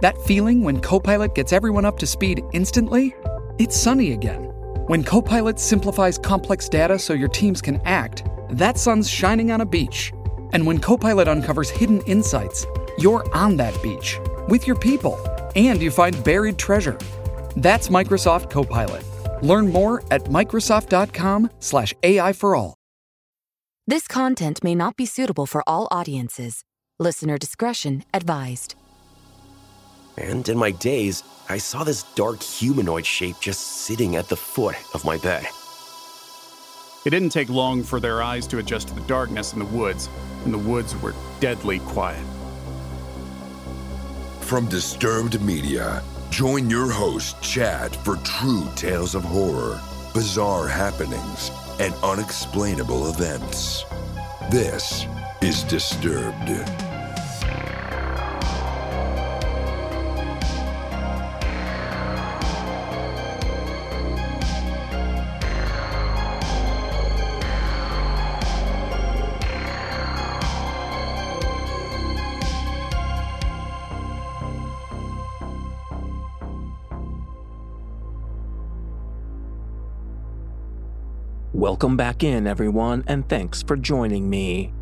That feeling when Copilot gets everyone up to speed instantly? It's sunny again. When Copilot simplifies complex data so your teams can act, that sun's shining on a beach. And when Copilot uncovers hidden insights, you're on that beach with your people and you find buried treasure. That's Microsoft Copilot. Learn more at Microsoft.com/slash AI for all. This content may not be suitable for all audiences. Listener discretion advised. And in my daze, I saw this dark humanoid shape just sitting at the foot of my bed. It didn't take long for their eyes to adjust to the darkness in the woods, and the woods were deadly quiet. From Disturbed Media, join your host, Chad, for true tales of horror, bizarre happenings, and unexplainable events. This is Disturbed. Welcome back in, everyone, and thanks for joining me.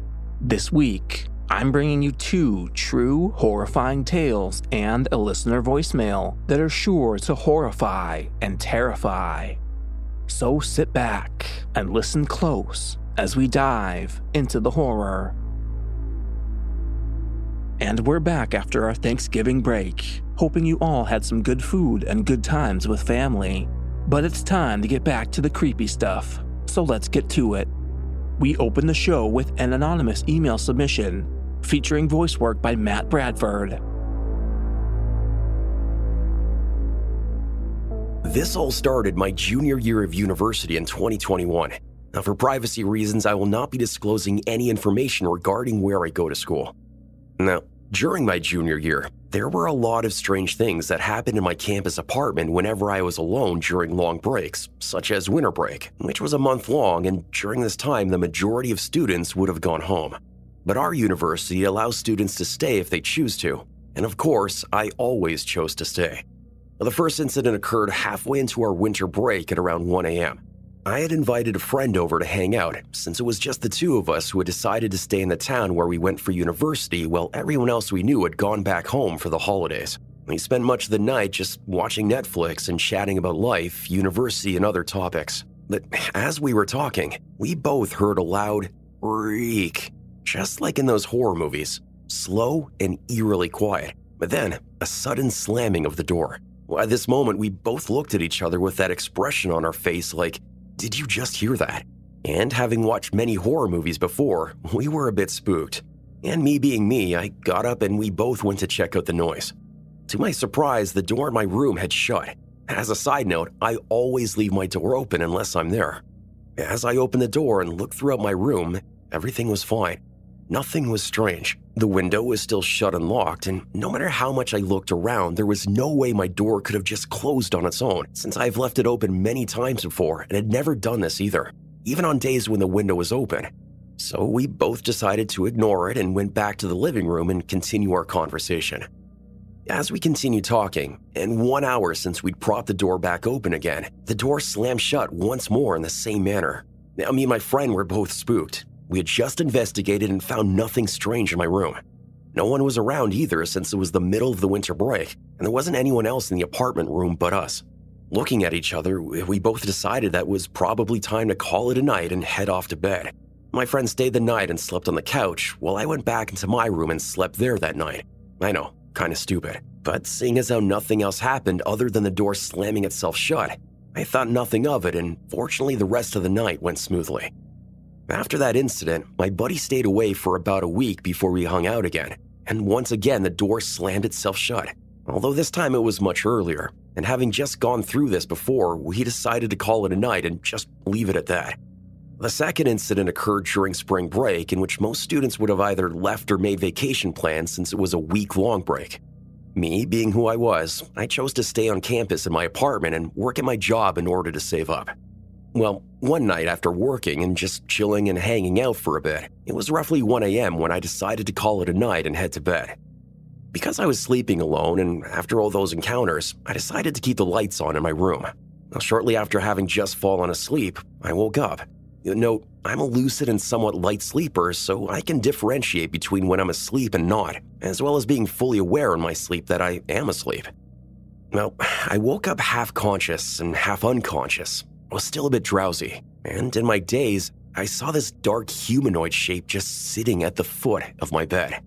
This week, I'm bringing you two true horrifying tales and a listener voicemail that are sure to horrify and terrify. So sit back and listen close as we dive into the horror. And we're back after our Thanksgiving break, hoping you all had some good food and good times with family. But it's time to get back to the creepy stuff so let's get to it. We open the show with an anonymous email submission featuring voice work by Matt Bradford. This all started my junior year of university in 2021. Now, for privacy reasons, I will not be disclosing any information regarding where I go to school. Now, during my junior year, there were a lot of strange things that happened in my campus apartment whenever I was alone during long breaks, such as winter break, which was a month long, and during this time, the majority of students would have gone home. But our university allows students to stay if they choose to, and of course, I always chose to stay. The first incident occurred halfway into our winter break at around 1 a.m. I had invited a friend over to hang out, since it was just the two of us who had decided to stay in the town where we went for university while everyone else we knew had gone back home for the holidays. We spent much of the night just watching Netflix and chatting about life, university, and other topics. But as we were talking, we both heard a loud reek, just like in those horror movies, slow and eerily quiet. But then, a sudden slamming of the door. At this moment, we both looked at each other with that expression on our face like, did you just hear that? And having watched many horror movies before, we were a bit spooked. And me being me, I got up and we both went to check out the noise. To my surprise, the door in my room had shut. As a side note, I always leave my door open unless I'm there. As I opened the door and looked throughout my room, everything was fine. Nothing was strange. The window was still shut and locked, and no matter how much I looked around, there was no way my door could have just closed on its own, since I've left it open many times before and had never done this either, even on days when the window was open. So we both decided to ignore it and went back to the living room and continue our conversation. As we continued talking, and one hour since we'd propped the door back open again, the door slammed shut once more in the same manner. Now, me and my friend were both spooked, we had just investigated and found nothing strange in my room. No one was around either since it was the middle of the winter break, and there wasn't anyone else in the apartment room but us. Looking at each other, we both decided that was probably time to call it a night and head off to bed. My friend stayed the night and slept on the couch, while I went back into my room and slept there that night. I know, kinda stupid. But seeing as how nothing else happened other than the door slamming itself shut, I thought nothing of it, and fortunately, the rest of the night went smoothly. After that incident, my buddy stayed away for about a week before we hung out again, and once again the door slammed itself shut. Although this time it was much earlier, and having just gone through this before, we decided to call it a night and just leave it at that. The second incident occurred during spring break, in which most students would have either left or made vacation plans since it was a week long break. Me, being who I was, I chose to stay on campus in my apartment and work at my job in order to save up. Well, one night after working and just chilling and hanging out for a bit, it was roughly 1 a.m. when I decided to call it a night and head to bed. Because I was sleeping alone, and after all those encounters, I decided to keep the lights on in my room. Now, shortly after having just fallen asleep, I woke up. Note, I'm a lucid and somewhat light sleeper, so I can differentiate between when I'm asleep and not, as well as being fully aware in my sleep that I am asleep. Now, I woke up half conscious and half unconscious. I was still a bit drowsy, and in my daze, I saw this dark humanoid shape just sitting at the foot of my bed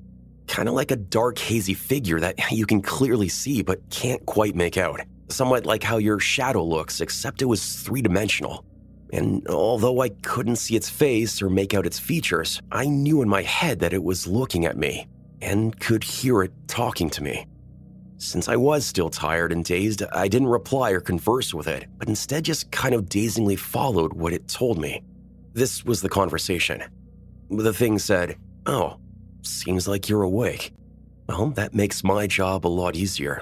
kind of like a dark, hazy figure that you can clearly see but can't quite make out. Somewhat like how your shadow looks, except it was three dimensional. And although I couldn't see its face or make out its features, I knew in my head that it was looking at me and could hear it talking to me. Since I was still tired and dazed, I didn't reply or converse with it, but instead just kind of dazingly followed what it told me. This was the conversation. The thing said, Oh, Seems like you're awake. Well, that makes my job a lot easier.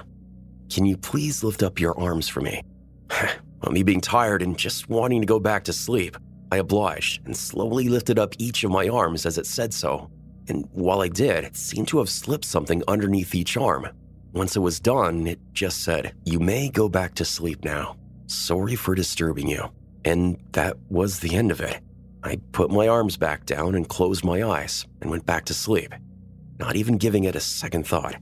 Can you please lift up your arms for me? well, me being tired and just wanting to go back to sleep, I obliged and slowly lifted up each of my arms as it said so. And while I did, it seemed to have slipped something underneath each arm. Once it was done, it just said, You may go back to sleep now. Sorry for disturbing you. And that was the end of it. I put my arms back down and closed my eyes and went back to sleep, not even giving it a second thought.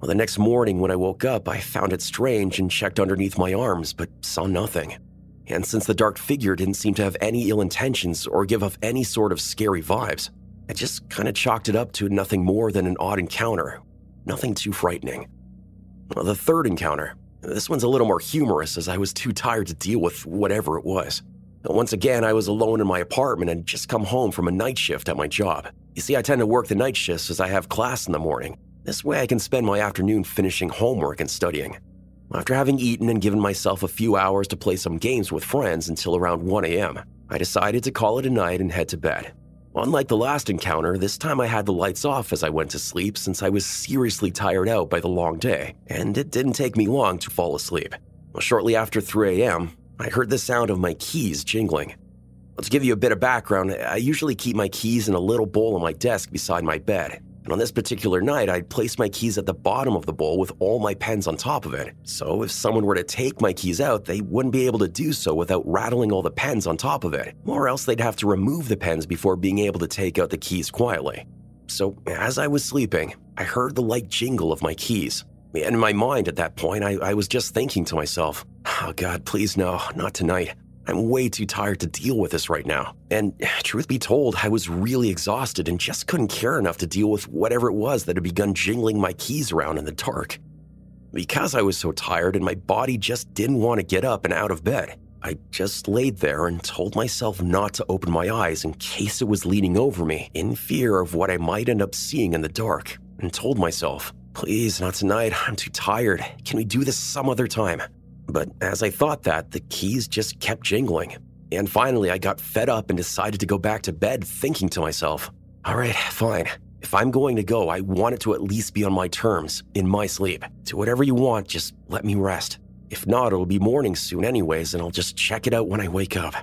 Well, the next morning when I woke up, I found it strange and checked underneath my arms, but saw nothing. And since the dark figure didn't seem to have any ill intentions or give off any sort of scary vibes, I just kind of chalked it up to nothing more than an odd encounter. Nothing too frightening. The third encounter, this one's a little more humorous as I was too tired to deal with whatever it was. Once again, I was alone in my apartment and just come home from a night shift at my job. You see, I tend to work the night shifts as I have class in the morning. This way, I can spend my afternoon finishing homework and studying. After having eaten and given myself a few hours to play some games with friends until around 1 a.m., I decided to call it a night and head to bed. Unlike the last encounter, this time I had the lights off as I went to sleep since I was seriously tired out by the long day, and it didn't take me long to fall asleep. Shortly after 3 a.m., I heard the sound of my keys jingling. Let's give you a bit of background, I usually keep my keys in a little bowl on my desk beside my bed. And on this particular night, I'd placed my keys at the bottom of the bowl with all my pens on top of it. So if someone were to take my keys out, they wouldn't be able to do so without rattling all the pens on top of it, or else they'd have to remove the pens before being able to take out the keys quietly. So as I was sleeping, I heard the light jingle of my keys. And in my mind at that point, I, I was just thinking to myself, oh God, please no, not tonight. I'm way too tired to deal with this right now. And truth be told, I was really exhausted and just couldn't care enough to deal with whatever it was that had begun jingling my keys around in the dark. Because I was so tired and my body just didn't want to get up and out of bed, I just laid there and told myself not to open my eyes in case it was leaning over me in fear of what I might end up seeing in the dark, and told myself, Please, not tonight. I'm too tired. Can we do this some other time? But as I thought that, the keys just kept jingling. And finally, I got fed up and decided to go back to bed, thinking to myself, all right, fine. If I'm going to go, I want it to at least be on my terms, in my sleep. Do whatever you want, just let me rest. If not, it'll be morning soon, anyways, and I'll just check it out when I wake up.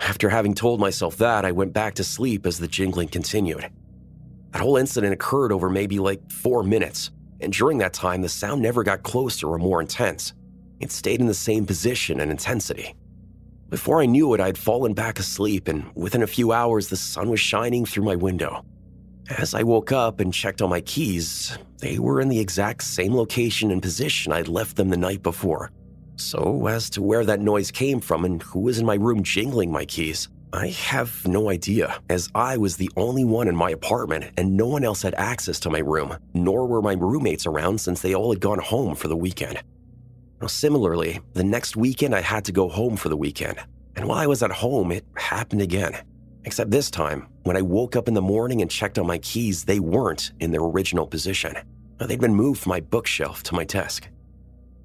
After having told myself that, I went back to sleep as the jingling continued. That whole incident occurred over maybe like four minutes, and during that time, the sound never got closer or more intense. It stayed in the same position and intensity. Before I knew it, I had fallen back asleep, and within a few hours, the sun was shining through my window. As I woke up and checked on my keys, they were in the exact same location and position I'd left them the night before. So, as to where that noise came from and who was in my room jingling my keys, I have no idea, as I was the only one in my apartment and no one else had access to my room, nor were my roommates around since they all had gone home for the weekend. Similarly, the next weekend I had to go home for the weekend, and while I was at home, it happened again. Except this time, when I woke up in the morning and checked on my keys, they weren't in their original position. They'd been moved from my bookshelf to my desk.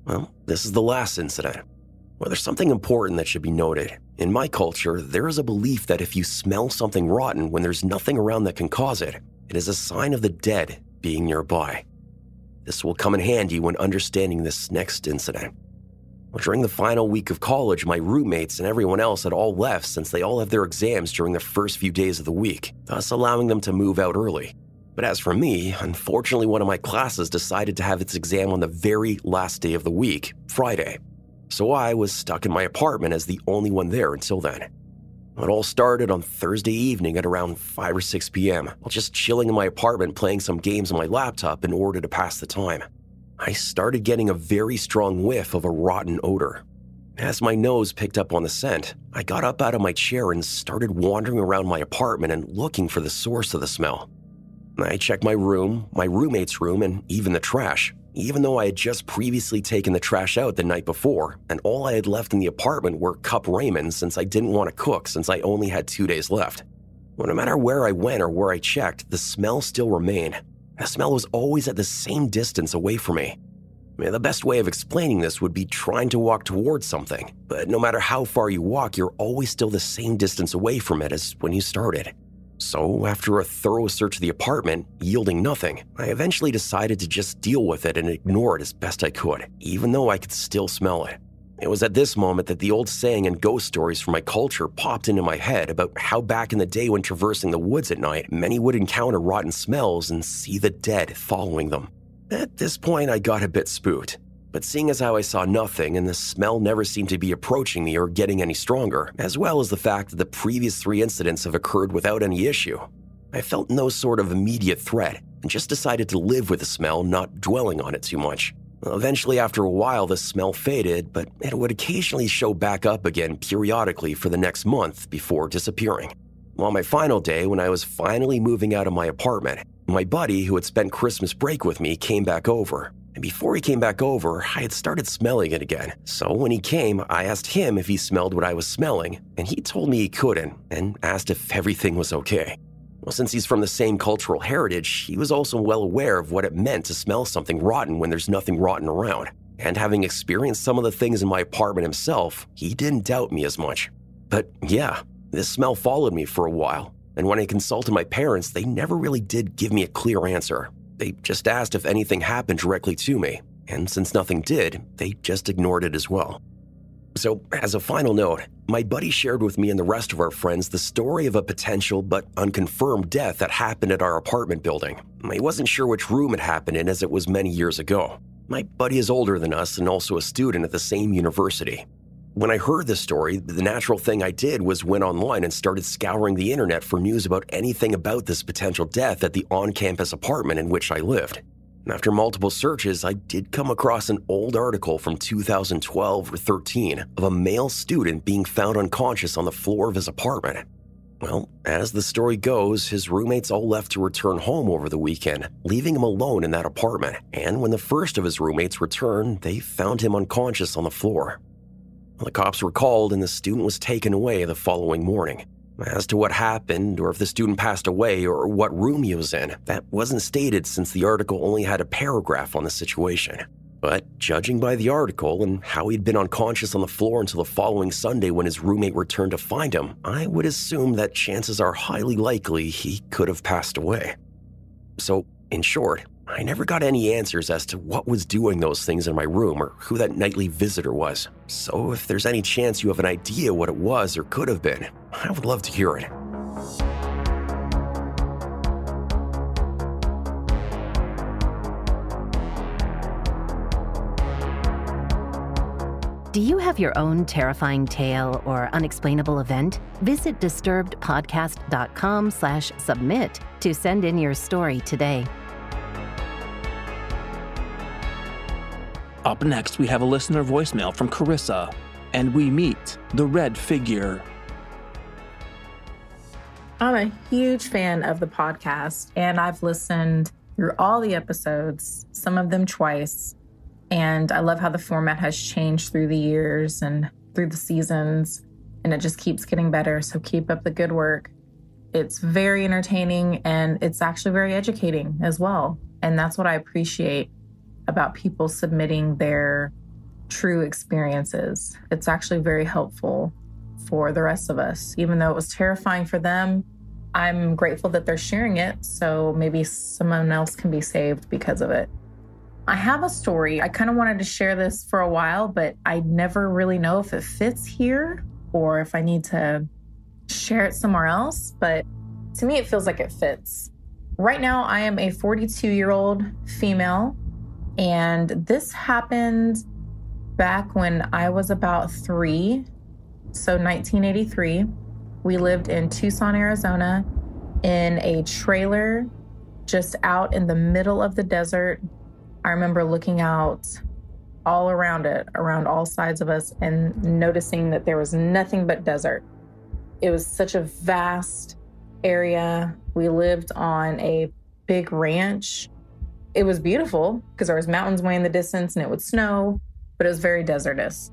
Well, this is the last incident. Well, there's something important that should be noted. In my culture, there is a belief that if you smell something rotten when there's nothing around that can cause it, it is a sign of the dead being nearby. This will come in handy when understanding this next incident. During the final week of college, my roommates and everyone else had all left since they all have their exams during the first few days of the week, thus allowing them to move out early. But as for me, unfortunately, one of my classes decided to have its exam on the very last day of the week, Friday. So I was stuck in my apartment as the only one there until then. It all started on Thursday evening at around 5 or 6 p.m., while just chilling in my apartment playing some games on my laptop in order to pass the time. I started getting a very strong whiff of a rotten odor. As my nose picked up on the scent, I got up out of my chair and started wandering around my apartment and looking for the source of the smell. I checked my room, my roommate's room, and even the trash, even though I had just previously taken the trash out the night before, and all I had left in the apartment were cup ramen since I didn't want to cook since I only had two days left. Well, no matter where I went or where I checked, the smell still remained. The smell was always at the same distance away from me. I mean, the best way of explaining this would be trying to walk towards something, but no matter how far you walk, you're always still the same distance away from it as when you started. So, after a thorough search of the apartment, yielding nothing, I eventually decided to just deal with it and ignore it as best I could, even though I could still smell it. It was at this moment that the old saying and ghost stories from my culture popped into my head about how back in the day when traversing the woods at night, many would encounter rotten smells and see the dead following them. At this point, I got a bit spooked, but seeing as how I saw nothing and the smell never seemed to be approaching me or getting any stronger, as well as the fact that the previous three incidents have occurred without any issue, I felt no sort of immediate threat and just decided to live with the smell, not dwelling on it too much. Eventually, after a while, the smell faded, but it would occasionally show back up again periodically for the next month before disappearing. On my final day, when I was finally moving out of my apartment, my buddy, who had spent Christmas break with me, came back over. And before he came back over, I had started smelling it again. So when he came, I asked him if he smelled what I was smelling, and he told me he couldn't and asked if everything was okay. Well, since he's from the same cultural heritage, he was also well aware of what it meant to smell something rotten when there's nothing rotten around. And having experienced some of the things in my apartment himself, he didn't doubt me as much. But yeah, this smell followed me for a while, and when I consulted my parents, they never really did give me a clear answer. They just asked if anything happened directly to me, and since nothing did, they just ignored it as well. So, as a final note, my buddy shared with me and the rest of our friends the story of a potential but unconfirmed death that happened at our apartment building. He wasn't sure which room it happened in as it was many years ago. My buddy is older than us and also a student at the same university. When I heard this story, the natural thing I did was went online and started scouring the internet for news about anything about this potential death at the on campus apartment in which I lived. After multiple searches, I did come across an old article from 2012 or 13 of a male student being found unconscious on the floor of his apartment. Well, as the story goes, his roommates all left to return home over the weekend, leaving him alone in that apartment. And when the first of his roommates returned, they found him unconscious on the floor. The cops were called and the student was taken away the following morning. As to what happened, or if the student passed away, or what room he was in, that wasn't stated since the article only had a paragraph on the situation. But judging by the article and how he'd been unconscious on the floor until the following Sunday when his roommate returned to find him, I would assume that chances are highly likely he could have passed away. So, in short, I never got any answers as to what was doing those things in my room or who that nightly visitor was. So, if there's any chance you have an idea what it was or could have been, I would love to hear it. Do you have your own terrifying tale or unexplainable event? Visit disturbedpodcast.com slash submit to send in your story today. Up next, we have a listener voicemail from Carissa, and we meet the red figure. I'm a huge fan of the podcast, and I've listened through all the episodes, some of them twice. And I love how the format has changed through the years and through the seasons, and it just keeps getting better. So keep up the good work. It's very entertaining and it's actually very educating as well. And that's what I appreciate about people submitting their true experiences. It's actually very helpful for the rest of us. Even though it was terrifying for them, I'm grateful that they're sharing it. So maybe someone else can be saved because of it. I have a story. I kind of wanted to share this for a while, but I never really know if it fits here or if I need to share it somewhere else. But to me, it feels like it fits. Right now, I am a 42 year old female, and this happened back when I was about three. So, 1983. We lived in Tucson, Arizona, in a trailer just out in the middle of the desert I remember looking out all around it, around all sides of us, and noticing that there was nothing but desert. It was such a vast area. We lived on a big ranch. It was beautiful because there was mountains way in the distance and it would snow, but it was very desertous.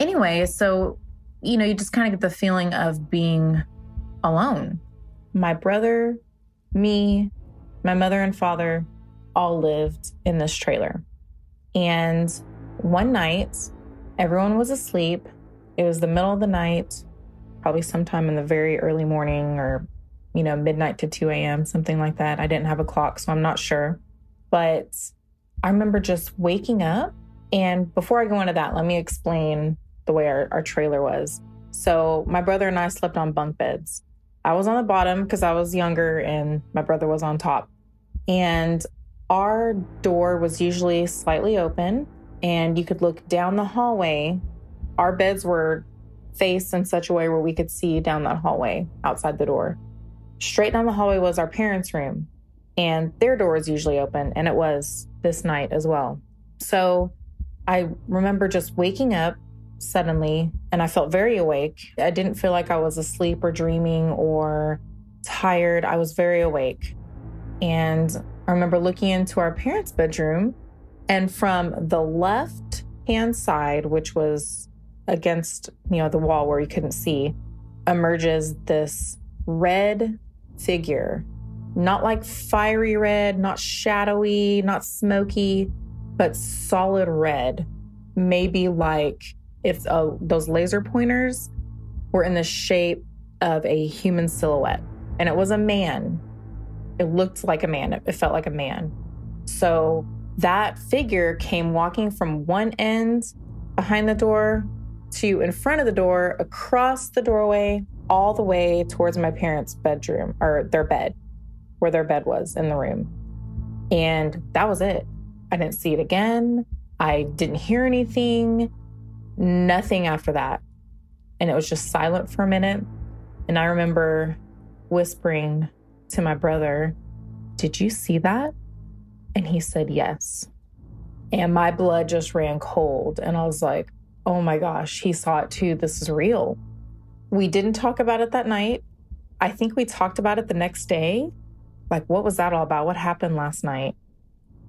Anyway, so you know, you just kind of get the feeling of being alone. My brother, me, my mother and father, all lived in this trailer. And one night, everyone was asleep. It was the middle of the night, probably sometime in the very early morning or, you know, midnight to 2 a.m., something like that. I didn't have a clock, so I'm not sure. But I remember just waking up. And before I go into that, let me explain the way our, our trailer was. So, my brother and I slept on bunk beds. I was on the bottom because I was younger and my brother was on top. And our door was usually slightly open and you could look down the hallway. Our beds were faced in such a way where we could see down that hallway outside the door. Straight down the hallway was our parents' room, and their door is usually open, and it was this night as well. So I remember just waking up suddenly, and I felt very awake. I didn't feel like I was asleep or dreaming or tired. I was very awake. And I remember looking into our parents' bedroom, and from the left hand side, which was against you know the wall where you couldn't see, emerges this red figure. Not like fiery red, not shadowy, not smoky, but solid red. Maybe like if uh, those laser pointers were in the shape of a human silhouette. And it was a man it looked like a man, it felt like a man. So that figure came walking from one end behind the door to in front of the door, across the doorway, all the way towards my parents' bedroom or their bed, where their bed was in the room. And that was it. I didn't see it again. I didn't hear anything, nothing after that. And it was just silent for a minute. And I remember whispering to my brother, Did you see that? And he said, Yes. And my blood just ran cold. And I was like, Oh my gosh, he saw it too. This is real. We didn't talk about it that night. I think we talked about it the next day. Like, what was that all about? What happened last night?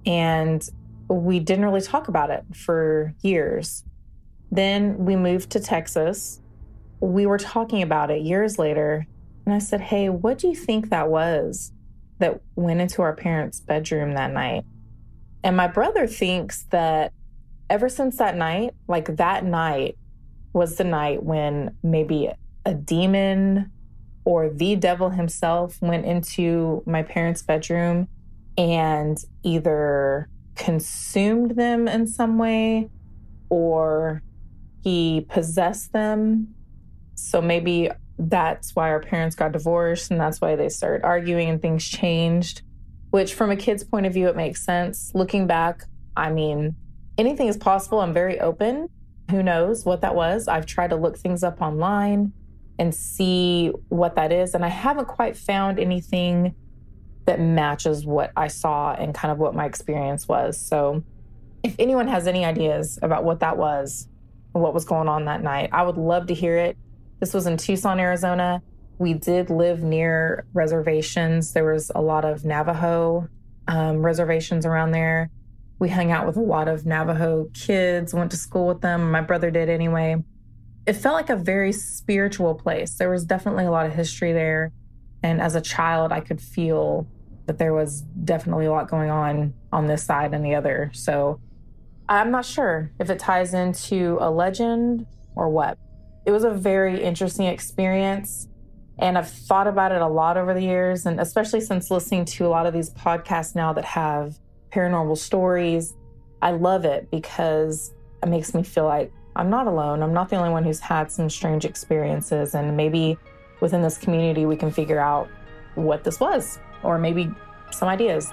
And we didn't really talk about it for years. Then we moved to Texas. We were talking about it years later. And I said, Hey, what do you think that was that went into our parents' bedroom that night? And my brother thinks that ever since that night, like that night was the night when maybe a demon or the devil himself went into my parents' bedroom and either consumed them in some way or he possessed them. So maybe that's why our parents got divorced and that's why they started arguing and things changed, which from a kid's point of view, it makes sense. Looking back, I mean, anything is possible. I'm very open. Who knows what that was? I've tried to look things up online and see what that is. And I haven't quite found anything that matches what I saw and kind of what my experience was. So if anyone has any ideas about what that was, what was going on that night, I would love to hear it. This was in Tucson, Arizona. We did live near reservations. There was a lot of Navajo um, reservations around there. We hung out with a lot of Navajo kids, went to school with them. My brother did anyway. It felt like a very spiritual place. There was definitely a lot of history there. And as a child, I could feel that there was definitely a lot going on on this side and the other. So I'm not sure if it ties into a legend or what. It was a very interesting experience. And I've thought about it a lot over the years, and especially since listening to a lot of these podcasts now that have paranormal stories. I love it because it makes me feel like I'm not alone. I'm not the only one who's had some strange experiences. And maybe within this community, we can figure out what this was, or maybe some ideas.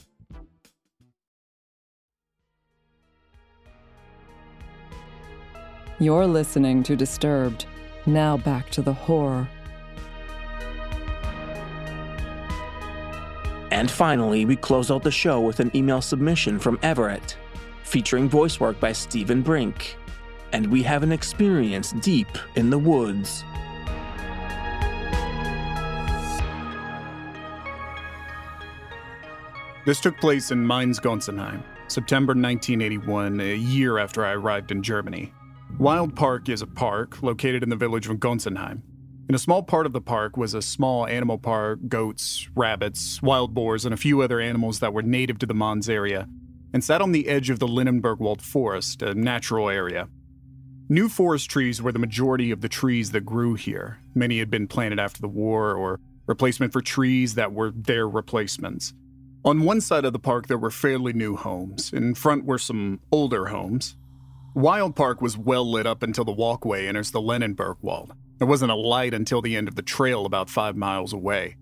You're listening to Disturbed. Now back to the horror. And finally, we close out the show with an email submission from Everett, featuring voice work by Steven Brink. And we have an experience deep in the woods. This took place in Mainz-Gonsenheim, September 1981, a year after I arrived in Germany. Wild Park is a park located in the village of Gonsenheim. In a small part of the park was a small animal park, goats, rabbits, wild boars, and a few other animals that were native to the Mons area, and sat on the edge of the Lennebergwald forest, a natural area. New forest trees were the majority of the trees that grew here. Many had been planted after the war or replacement for trees that were their replacements. On one side of the park, there were fairly new homes. In front were some older homes. Wild Park was well lit up until the walkway enters the Lennebergwald. There wasn't a light until the end of the trail about five miles away.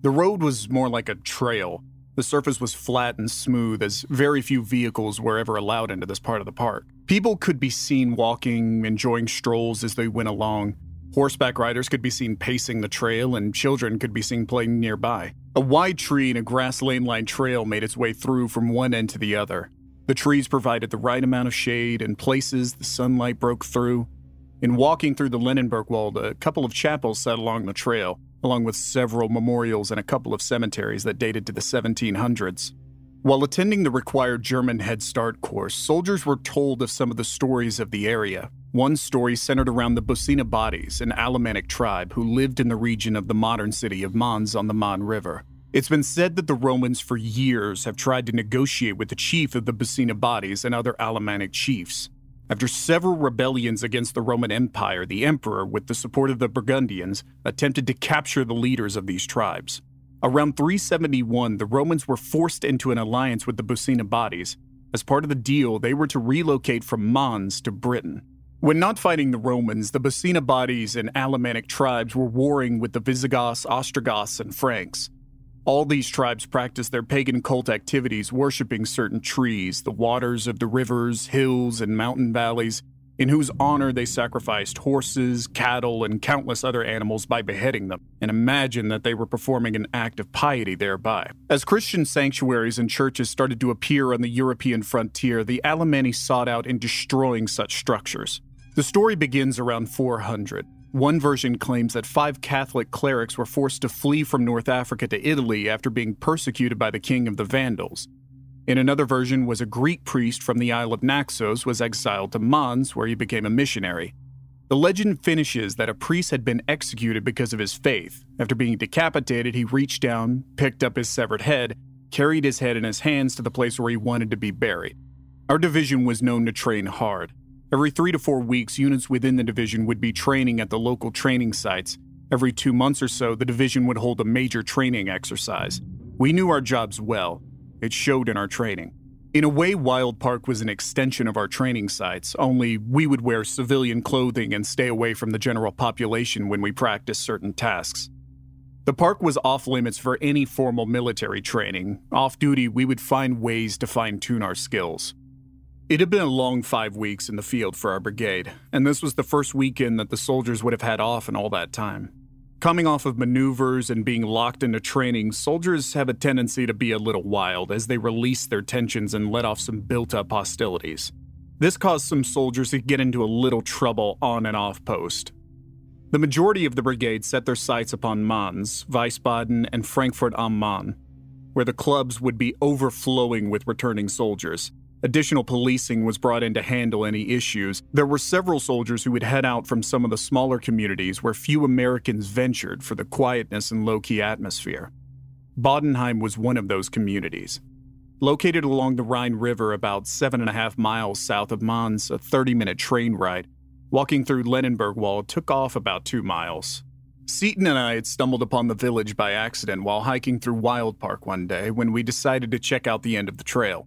The road was more like a trail. The surface was flat and smooth, as very few vehicles were ever allowed into this part of the park. People could be seen walking, enjoying strolls as they went along. Horseback riders could be seen pacing the trail, and children could be seen playing nearby. A wide tree and a grass lane lined trail made its way through from one end to the other. The trees provided the right amount of shade, and places the sunlight broke through. In walking through the Lennebergwald, a couple of chapels sat along the trail, along with several memorials and a couple of cemeteries that dated to the 1700s. While attending the required German Head Start course, soldiers were told of some of the stories of the area. One story centered around the Bucinobantes, an Alemannic tribe who lived in the region of the modern city of Mons on the Mon River. It's been said that the Romans for years have tried to negotiate with the chief of the Bucinobantes and other Alemannic chiefs. After several rebellions against the Roman Empire, the emperor, with the support of the Burgundians, attempted to capture the leaders of these tribes. Around 371, the Romans were forced into an alliance with the Bucinobantes. As part of the deal, they were to relocate from Mons to Britain. When not fighting the Romans, the Bucinobantes and Alemannic tribes were warring with the Visigoths, Ostrogoths, and Franks. All these tribes practiced their pagan cult activities, worshiping certain trees, the waters of the rivers, hills, and mountain valleys, in whose honor they sacrificed horses, cattle, and countless other animals by beheading them, and imagined that they were performing an act of piety thereby. As Christian sanctuaries and churches started to appear on the European frontier, the Alemanni sought out in destroying such structures. The story begins around 400. One version claims that five Catholic clerics were forced to flee from North Africa to Italy after being persecuted by the king of the Vandals. In another version was a Greek priest from the Isle of Naxos was exiled to Mons where he became a missionary. The legend finishes that a priest had been executed because of his faith. After being decapitated, he reached down, picked up his severed head, carried his head in his hands to the place where he wanted to be buried. Our division was known to train hard. Every three to four weeks, units within the division would be training at the local training sites. Every two months or so, the division would hold a major training exercise. We knew our jobs well, it showed in our training. In a way, Wild Park was an extension of our training sites, only we would wear civilian clothing and stay away from the general population when we practiced certain tasks. The park was off limits for any formal military training. Off duty, we would find ways to fine tune our skills. It had been a long five weeks in the field for our brigade, and this was the first weekend that the soldiers would have had off in all that time. Coming off of maneuvers and being locked into training, soldiers have a tendency to be a little wild as they release their tensions and let off some built up hostilities. This caused some soldiers to get into a little trouble on and off post. The majority of the brigade set their sights upon Mons, Wiesbaden, and Frankfurt am Main, where the clubs would be overflowing with returning soldiers. Additional policing was brought in to handle any issues. There were several soldiers who would head out from some of the smaller communities where few Americans ventured for the quietness and low key atmosphere. Bodenheim was one of those communities. Located along the Rhine River about seven and a half miles south of Mons, a 30 minute train ride, walking through Lennebergwald took off about two miles. Seaton and I had stumbled upon the village by accident while hiking through Wild Park one day when we decided to check out the end of the trail.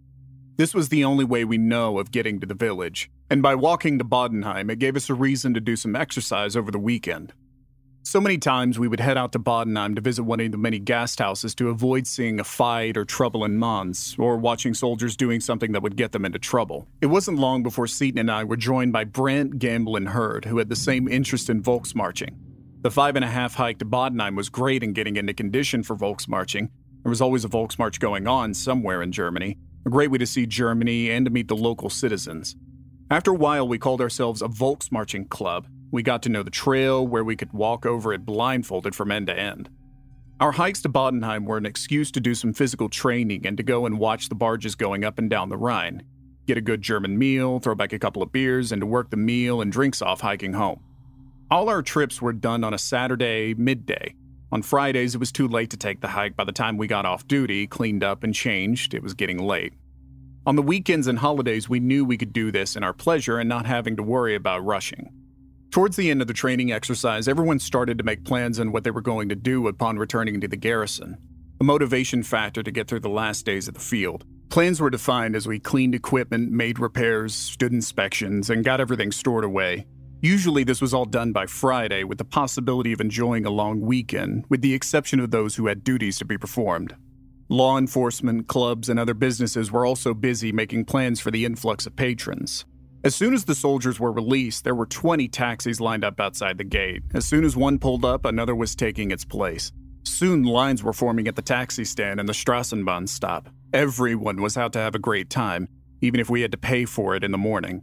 This was the only way we know of getting to the village, and by walking to Bodenheim, it gave us a reason to do some exercise over the weekend. So many times we would head out to Bodenheim to visit one of the many guest houses to avoid seeing a fight or trouble in Mons, or watching soldiers doing something that would get them into trouble. It wasn't long before Seaton and I were joined by Brandt, Gamble, and Hurd, who had the same interest in Volksmarching. The five and a half hike to Bodenheim was great in getting into condition for Volksmarching. There was always a Volksmarch going on somewhere in Germany, a great way to see Germany and to meet the local citizens. After a while, we called ourselves a Volksmarching Club. We got to know the trail where we could walk over it blindfolded from end to end. Our hikes to Bodenheim were an excuse to do some physical training and to go and watch the barges going up and down the Rhine, get a good German meal, throw back a couple of beers, and to work the meal and drinks off hiking home. All our trips were done on a Saturday midday, on Fridays, it was too late to take the hike. By the time we got off duty, cleaned up, and changed, it was getting late. On the weekends and holidays, we knew we could do this in our pleasure and not having to worry about rushing. Towards the end of the training exercise, everyone started to make plans on what they were going to do upon returning to the garrison, a motivation factor to get through the last days of the field. Plans were defined as we cleaned equipment, made repairs, stood inspections, and got everything stored away. Usually, this was all done by Friday with the possibility of enjoying a long weekend, with the exception of those who had duties to be performed. Law enforcement, clubs, and other businesses were also busy making plans for the influx of patrons. As soon as the soldiers were released, there were 20 taxis lined up outside the gate. As soon as one pulled up, another was taking its place. Soon, lines were forming at the taxi stand and the Strassenbahn stop. Everyone was out to have a great time, even if we had to pay for it in the morning.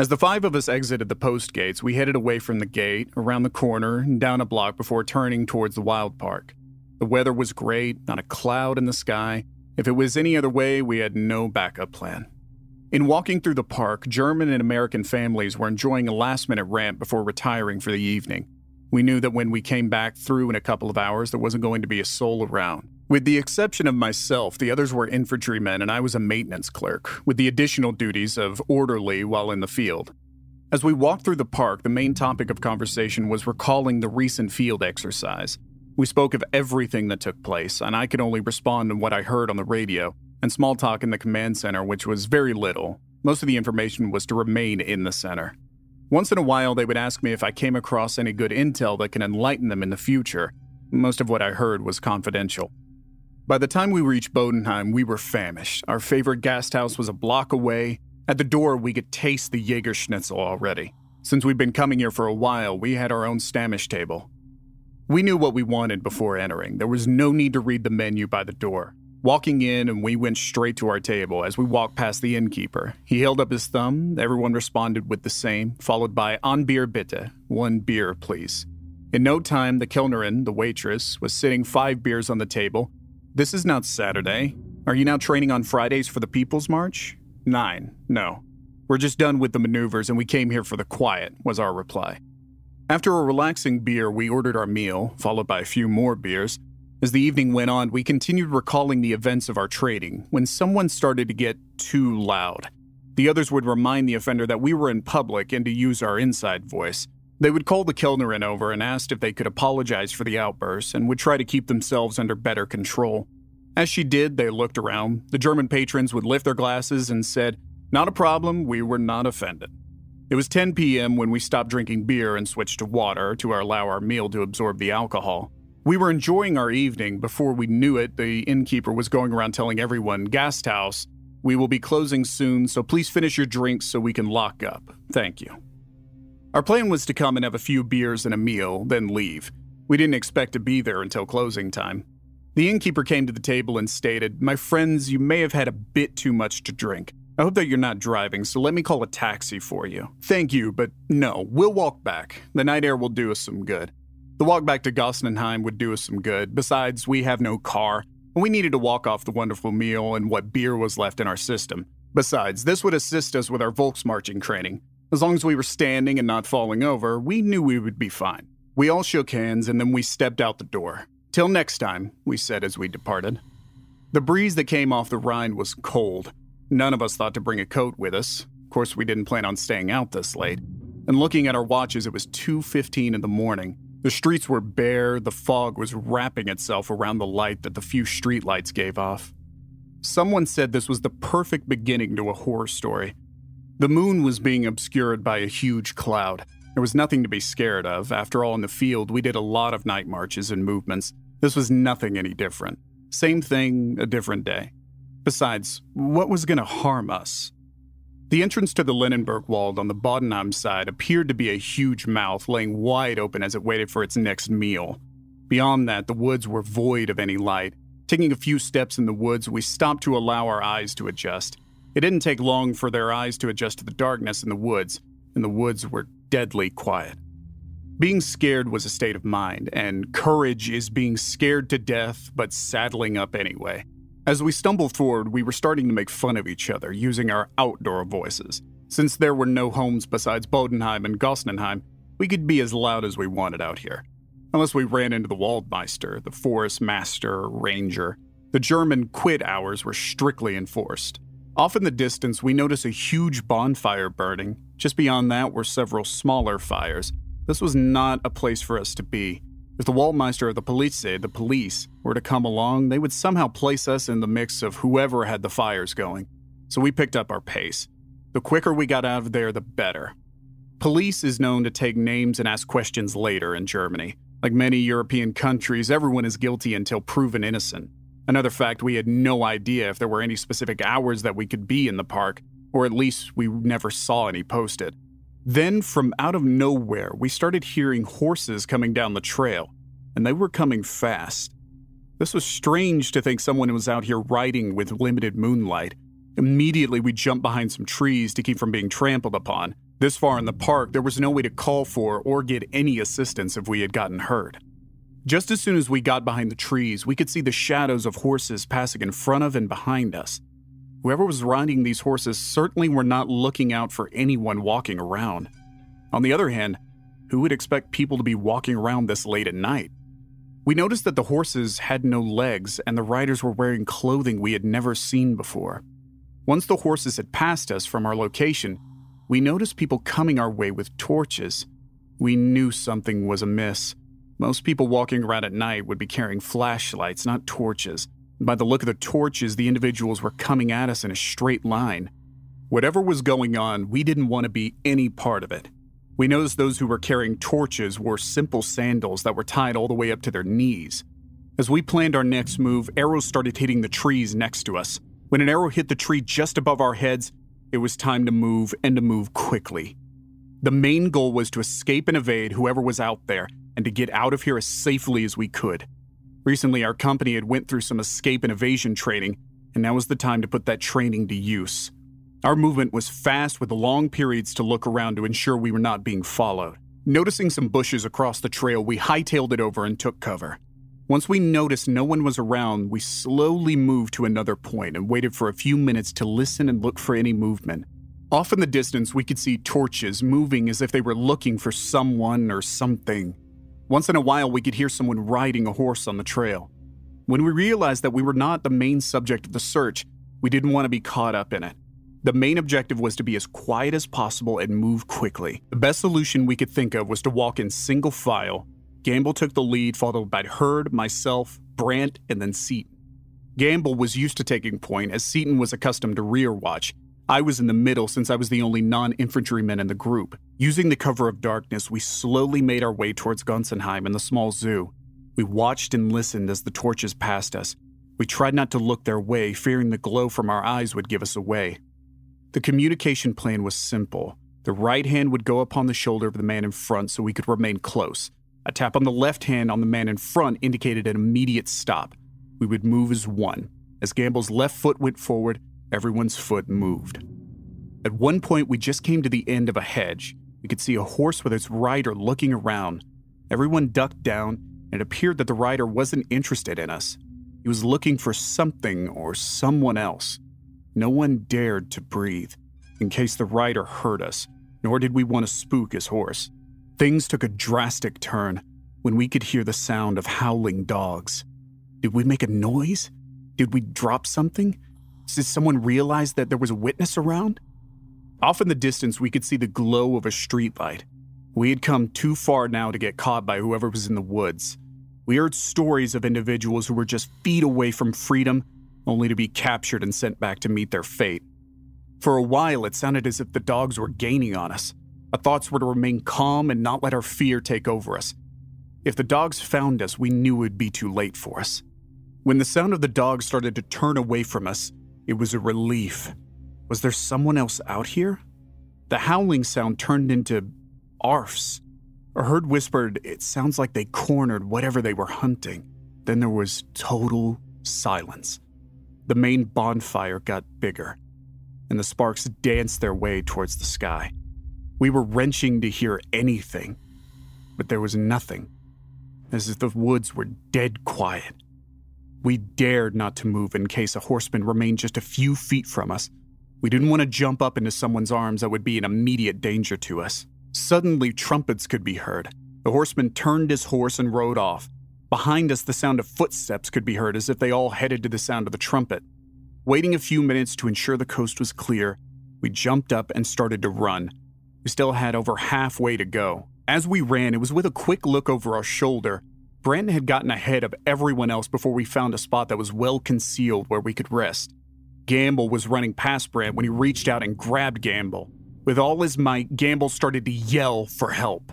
As the five of us exited the post gates, we headed away from the gate, around the corner, and down a block before turning towards the wild park. The weather was great, not a cloud in the sky. If it was any other way, we had no backup plan. In walking through the park, German and American families were enjoying a last minute ramp before retiring for the evening. We knew that when we came back through in a couple of hours, there wasn't going to be a soul around. With the exception of myself, the others were infantrymen and I was a maintenance clerk, with the additional duties of orderly while in the field. As we walked through the park, the main topic of conversation was recalling the recent field exercise. We spoke of everything that took place, and I could only respond to what I heard on the radio, and small talk in the command center, which was very little. Most of the information was to remain in the center. Once in a while, they would ask me if I came across any good intel that can enlighten them in the future. Most of what I heard was confidential. By the time we reached Bodenheim, we were famished. Our favorite guest house was a block away. At the door, we could taste the Jaeger schnitzel already. Since we'd been coming here for a while, we had our own Stammtisch table. We knew what we wanted before entering. There was no need to read the menu by the door. Walking in, and we went straight to our table as we walked past the innkeeper. He held up his thumb. Everyone responded with the same, followed by "On beer bitte," one beer, please. In no time, the Kellnerin, the waitress, was sitting five beers on the table. This is not Saturday. Are you now training on Fridays for the People's March? Nine. No. We're just done with the maneuvers and we came here for the quiet, was our reply. After a relaxing beer, we ordered our meal, followed by a few more beers. As the evening went on, we continued recalling the events of our trading when someone started to get too loud. The others would remind the offender that we were in public and to use our inside voice. They would call the Kellnerin over and asked if they could apologize for the outburst and would try to keep themselves under better control. As she did, they looked around. The German patrons would lift their glasses and said, Not a problem, we were not offended. It was 10 p.m. when we stopped drinking beer and switched to water to allow our meal to absorb the alcohol. We were enjoying our evening before we knew it. The innkeeper was going around telling everyone, Gasthaus, we will be closing soon, so please finish your drinks so we can lock up. Thank you. Our plan was to come and have a few beers and a meal, then leave. We didn't expect to be there until closing time. The innkeeper came to the table and stated, My friends, you may have had a bit too much to drink. I hope that you're not driving, so let me call a taxi for you. Thank you, but no, we'll walk back. The night air will do us some good. The walk back to Gonsenheim would do us some good. Besides, we have no car, and we needed to walk off the wonderful meal and what beer was left in our system. Besides, this would assist us with our Volksmarching training. As long as we were standing and not falling over, we knew we would be fine. We all shook hands and then we stepped out the door. Till next time, we said as we departed. The breeze that came off the Rhine was cold. None of us thought to bring a coat with us. Of course, we didn't plan on staying out this late. And looking at our watches, it was 2:15 in the morning. The streets were bare, the fog was wrapping itself around the light that the few streetlights gave off. Someone said this was the perfect beginning to a horror story. The moon was being obscured by a huge cloud. There was nothing to be scared of. After all, in the field, we did a lot of night marches and movements. This was nothing any different. Same thing, a different day. Besides, what was going to harm us? The entrance to the Lenneberg Wald on the Bodenheim side appeared to be a huge mouth laying wide open as it waited for its next meal. Beyond that, the woods were void of any light. Taking a few steps in the woods, we stopped to allow our eyes to adjust. It didn't take long for their eyes to adjust to the darkness in the woods, and the woods were deadly quiet. Being scared was a state of mind, and courage is being scared to death but saddling up anyway. As we stumbled forward, we were starting to make fun of each other using our outdoor voices. Since there were no homes besides Bodenheim and Gonsenheim, we could be as loud as we wanted out here. Unless we ran into the Waldmeister, the forest master, ranger. The German quit hours were strictly enforced. Off in the distance, we notice a huge bonfire burning. Just beyond that were several smaller fires. This was not a place for us to be. If the Waldmeister or the police, the police, were to come along, they would somehow place us in the mix of whoever had the fires going. So we picked up our pace. The quicker we got out of there, the better. Police is known to take names and ask questions later in Germany. Like many European countries, everyone is guilty until proven innocent. Another fact, we had no idea if there were any specific hours that we could be in the park, or at least we never saw any posted. Then, from out of nowhere, we started hearing horses coming down the trail, and they were coming fast. This was strange to think someone was out here riding with limited moonlight. Immediately, we jumped behind some trees to keep from being trampled upon. This far in the park, there was no way to call for or get any assistance if we had gotten hurt. Just as soon as we got behind the trees, we could see the shadows of horses passing in front of and behind us. Whoever was riding these horses certainly were not looking out for anyone walking around. On the other hand, who would expect people to be walking around this late at night? We noticed that the horses had no legs and the riders were wearing clothing we had never seen before. Once the horses had passed us from our location, we noticed people coming our way with torches. We knew something was amiss. Most people walking around at night would be carrying flashlights, not torches. By the look of the torches, the individuals were coming at us in a straight line. Whatever was going on, we didn't want to be any part of it. We noticed those who were carrying torches wore simple sandals that were tied all the way up to their knees. As we planned our next move, arrows started hitting the trees next to us. When an arrow hit the tree just above our heads, it was time to move and to move quickly. The main goal was to escape and evade whoever was out there and to get out of here as safely as we could. Recently, our company had went through some escape and evasion training, and now was the time to put that training to use. Our movement was fast with long periods to look around to ensure we were not being followed. Noticing some bushes across the trail, we hightailed it over and took cover. Once we noticed no one was around, we slowly moved to another point and waited for a few minutes to listen and look for any movement. Off in the distance, we could see torches moving as if they were looking for someone or something. Once in a while, we could hear someone riding a horse on the trail. When we realized that we were not the main subject of the search, we didn't want to be caught up in it. The main objective was to be as quiet as possible and move quickly. The best solution we could think of was to walk in single file. Gamble took the lead, followed by Hurd, myself, Brant, and then Seaton. Gamble was used to taking point, as Seaton was accustomed to rear watch. I was in the middle since I was the only non infantryman in the group. Using the cover of darkness, we slowly made our way towards Gonsenheim and the small zoo. We watched and listened as the torches passed us. We tried not to look their way, fearing the glow from our eyes would give us away. The communication plan was simple. The right hand would go upon the shoulder of the man in front so we could remain close. A tap on the left hand on the man in front indicated an immediate stop. We would move as one. As Gamble's left foot went forward, everyone's foot moved. At one point, we just came to the end of a hedge. We could see a horse with its rider looking around. Everyone ducked down, and it appeared that the rider wasn't interested in us. He was looking for something or someone else. No one dared to breathe, in case the rider heard us, nor did we want to spook his horse. Things took a drastic turn when we could hear the sound of howling dogs. Did we make a noise? Did we drop something? Did someone realize that there was a witness around? Off in the distance, we could see the glow of a streetlight. We had come too far now to get caught by whoever was in the woods. We heard stories of individuals who were just feet away from freedom only to be captured and sent back to meet their fate. For a while, it sounded as if the dogs were gaining on us. Our thoughts were to remain calm and not let our fear take over us. If the dogs found us, we knew it would be too late for us. When the sound of the dogs started to turn away from us, it was a relief. Was there someone else out here? The howling sound turned into arfs. A herd whispered, It sounds like they cornered whatever they were hunting. Then there was total silence. The main bonfire got bigger, and the sparks danced their way towards the sky. We were wrenching to hear anything, but there was nothing, as if the woods were dead quiet. We dared not to move in case a horseman remained just a few feet from us. We didn't want to jump up into someone's arms that would be an immediate danger to us. Suddenly, trumpets could be heard. The horseman turned his horse and rode off, Behind us, the sound of footsteps could be heard as if they all headed to the sound of the trumpet. Waiting a few minutes to ensure the coast was clear, we jumped up and started to run. We still had over halfway to go. As we ran, it was with a quick look over our shoulder. Brandon had gotten ahead of everyone else before we found a spot that was well concealed where we could rest. Gamble was running past Brant when he reached out and grabbed Gamble. With all his might, Gamble started to yell for help.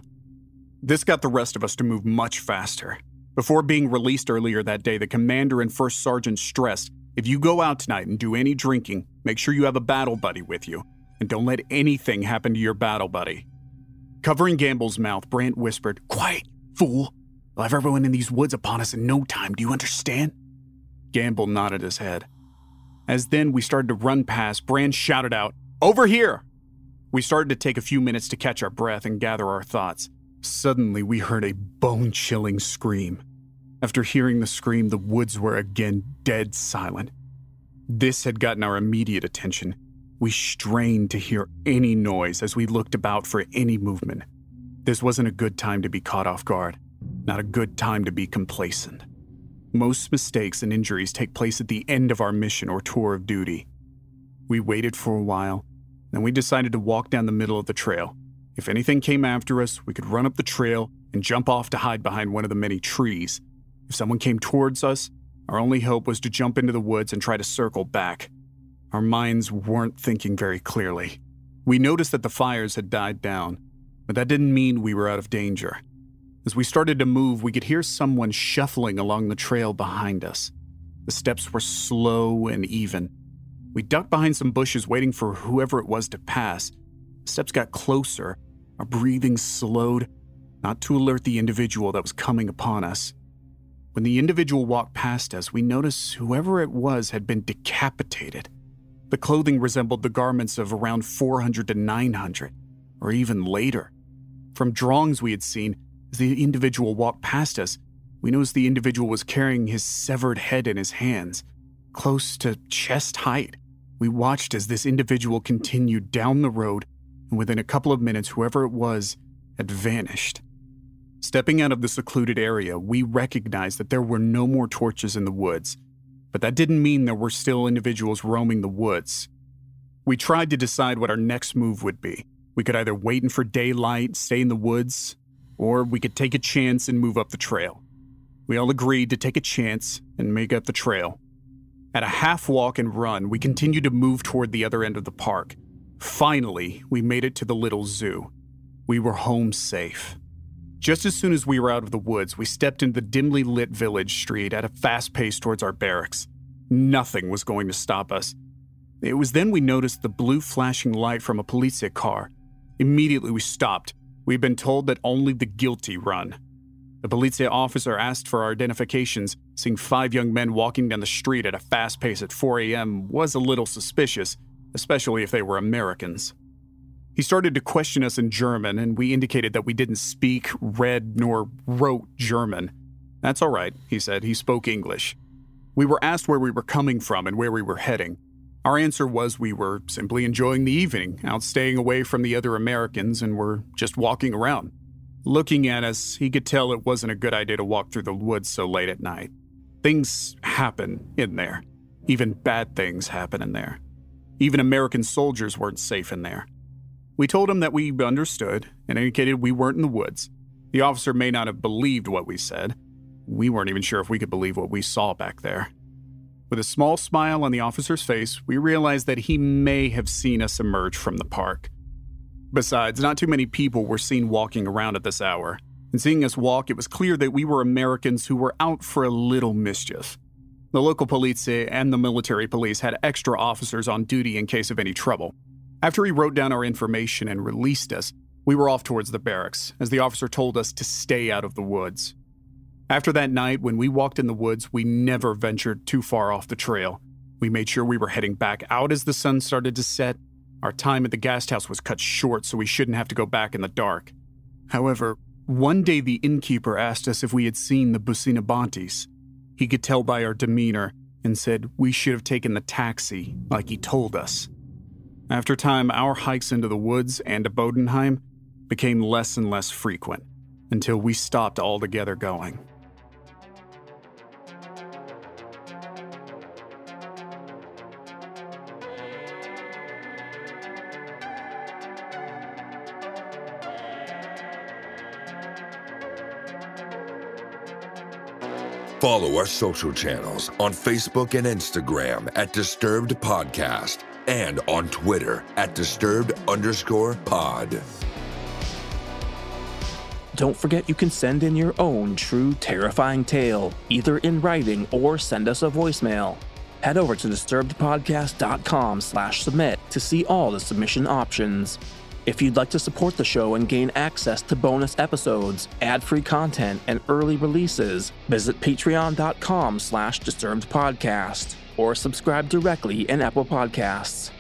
This got the rest of us to move much faster. Before being released earlier that day, the commander and first sergeant stressed if you go out tonight and do any drinking, make sure you have a battle buddy with you, and don't let anything happen to your battle buddy. Covering Gamble's mouth, Brant whispered, Quiet, fool. We'll have everyone in these woods upon us in no time, do you understand? Gamble nodded his head. As then we started to run past, Brant shouted out, Over here! We started to take a few minutes to catch our breath and gather our thoughts. Suddenly, we heard a bone chilling scream. After hearing the scream, the woods were again dead silent. This had gotten our immediate attention. We strained to hear any noise as we looked about for any movement. This wasn't a good time to be caught off guard, not a good time to be complacent. Most mistakes and injuries take place at the end of our mission or tour of duty. We waited for a while, then we decided to walk down the middle of the trail. If anything came after us, we could run up the trail and jump off to hide behind one of the many trees. If someone came towards us, our only hope was to jump into the woods and try to circle back. Our minds weren't thinking very clearly. We noticed that the fires had died down, but that didn't mean we were out of danger. As we started to move, we could hear someone shuffling along the trail behind us. The steps were slow and even. We ducked behind some bushes waiting for whoever it was to pass. Steps got closer, our breathing slowed, not to alert the individual that was coming upon us. When the individual walked past us, we noticed whoever it was had been decapitated. The clothing resembled the garments of around 400 to 900, or even later. From drawings we had seen, as the individual walked past us, we noticed the individual was carrying his severed head in his hands, close to chest height. We watched as this individual continued down the road, and within a couple of minutes, whoever it was had vanished. Stepping out of the secluded area, we recognized that there were no more torches in the woods, but that didn't mean there were still individuals roaming the woods. We tried to decide what our next move would be. We could either wait for daylight, stay in the woods, or we could take a chance and move up the trail. We all agreed to take a chance and make up the trail. At a half walk and run, we continued to move toward the other end of the park. Finally, we made it to the little zoo. We were home safe. Just as soon as we were out of the woods, we stepped into the dimly lit village street at a fast pace towards our barracks. Nothing was going to stop us. It was then we noticed the blue flashing light from a police car. Immediately we stopped. We had been told that only the guilty run. The police officer asked for our identifications. Seeing five young men walking down the street at a fast pace at 4 a.m. was a little suspicious, especially if they were Americans. He started to question us in German, and we indicated that we didn't speak, read, nor wrote German. That's all right, he said. He spoke English. We were asked where we were coming from and where we were heading. Our answer was we were simply enjoying the evening, out staying away from the other Americans, and were just walking around. Looking at us, he could tell it wasn't a good idea to walk through the woods so late at night. Things happen in there. Even bad things happen in there. Even American soldiers weren't safe in there. We told him that we understood and indicated we weren't in the woods. The officer may not have believed what we said. We weren't even sure if we could believe what we saw back there. With a small smile on the officer's face, we realized that he may have seen us emerge from the park. Besides, not too many people were seen walking around at this hour, and seeing us walk, it was clear that we were Americans who were out for a little mischief. The local police and the military police had extra officers on duty in case of any trouble, after he wrote down our information and released us, we were off towards the barracks, as the officer told us to stay out of the woods. After that night, when we walked in the woods, we never ventured too far off the trail. We made sure we were heading back out as the sun started to set. Our time at the guest house was cut short, so we shouldn't have to go back in the dark. However, one day the innkeeper asked us if we had seen the Bucinobantes. He could tell by our demeanor and said we should have taken the taxi, like he told us. After time, our hikes into the woods and to Bodenheim became less and less frequent until we stopped altogether going. Follow our social channels on Facebook and Instagram at Disturbed Podcast and on Twitter at disturbed underscore pod. Don't forget you can send in your own true terrifying tale, either in writing or send us a voicemail. Head over to disturbedpodcast.com slash submit to see all the submission options. If you'd like to support the show and gain access to bonus episodes, ad-free content, and early releases, visit patreon.com slash disturbedpodcast or subscribe directly in Apple Podcasts.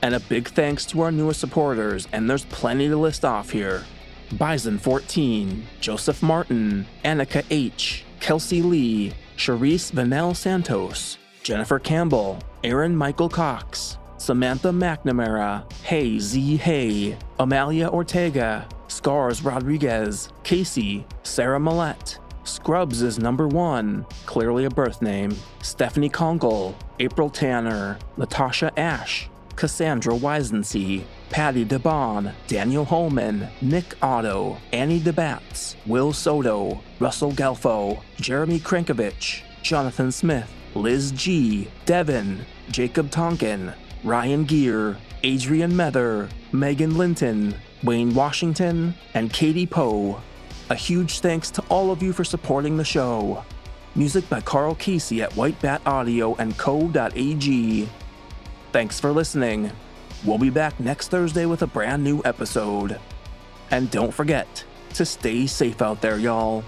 And a big thanks to our newest supporters, and there's plenty to list off here. Bison14, Joseph Martin, Annika H., Kelsey Lee, Charisse Vanel Santos, Jennifer Campbell, Aaron Michael Cox, Samantha McNamara, Hey Z Hey, Amalia Ortega, Scars Rodriguez, Casey, Sarah Millette, Scrubs is number one, clearly a birth name. Stephanie Conkle, April Tanner, Natasha Ash, Cassandra Wisensee, Patty DeBon, Daniel Holman, Nick Otto, Annie DeBats, Will Soto, Russell Gelfo, Jeremy Krankovich, Jonathan Smith, Liz G, Devin, Jacob Tonkin, Ryan Gear, Adrian Mether, Megan Linton, Wayne Washington, and Katie Poe. A huge thanks to all of you for supporting the show. Music by Carl Casey at White Bat Audio and Co.ag. Thanks for listening. We'll be back next Thursday with a brand new episode. And don't forget to stay safe out there, y'all.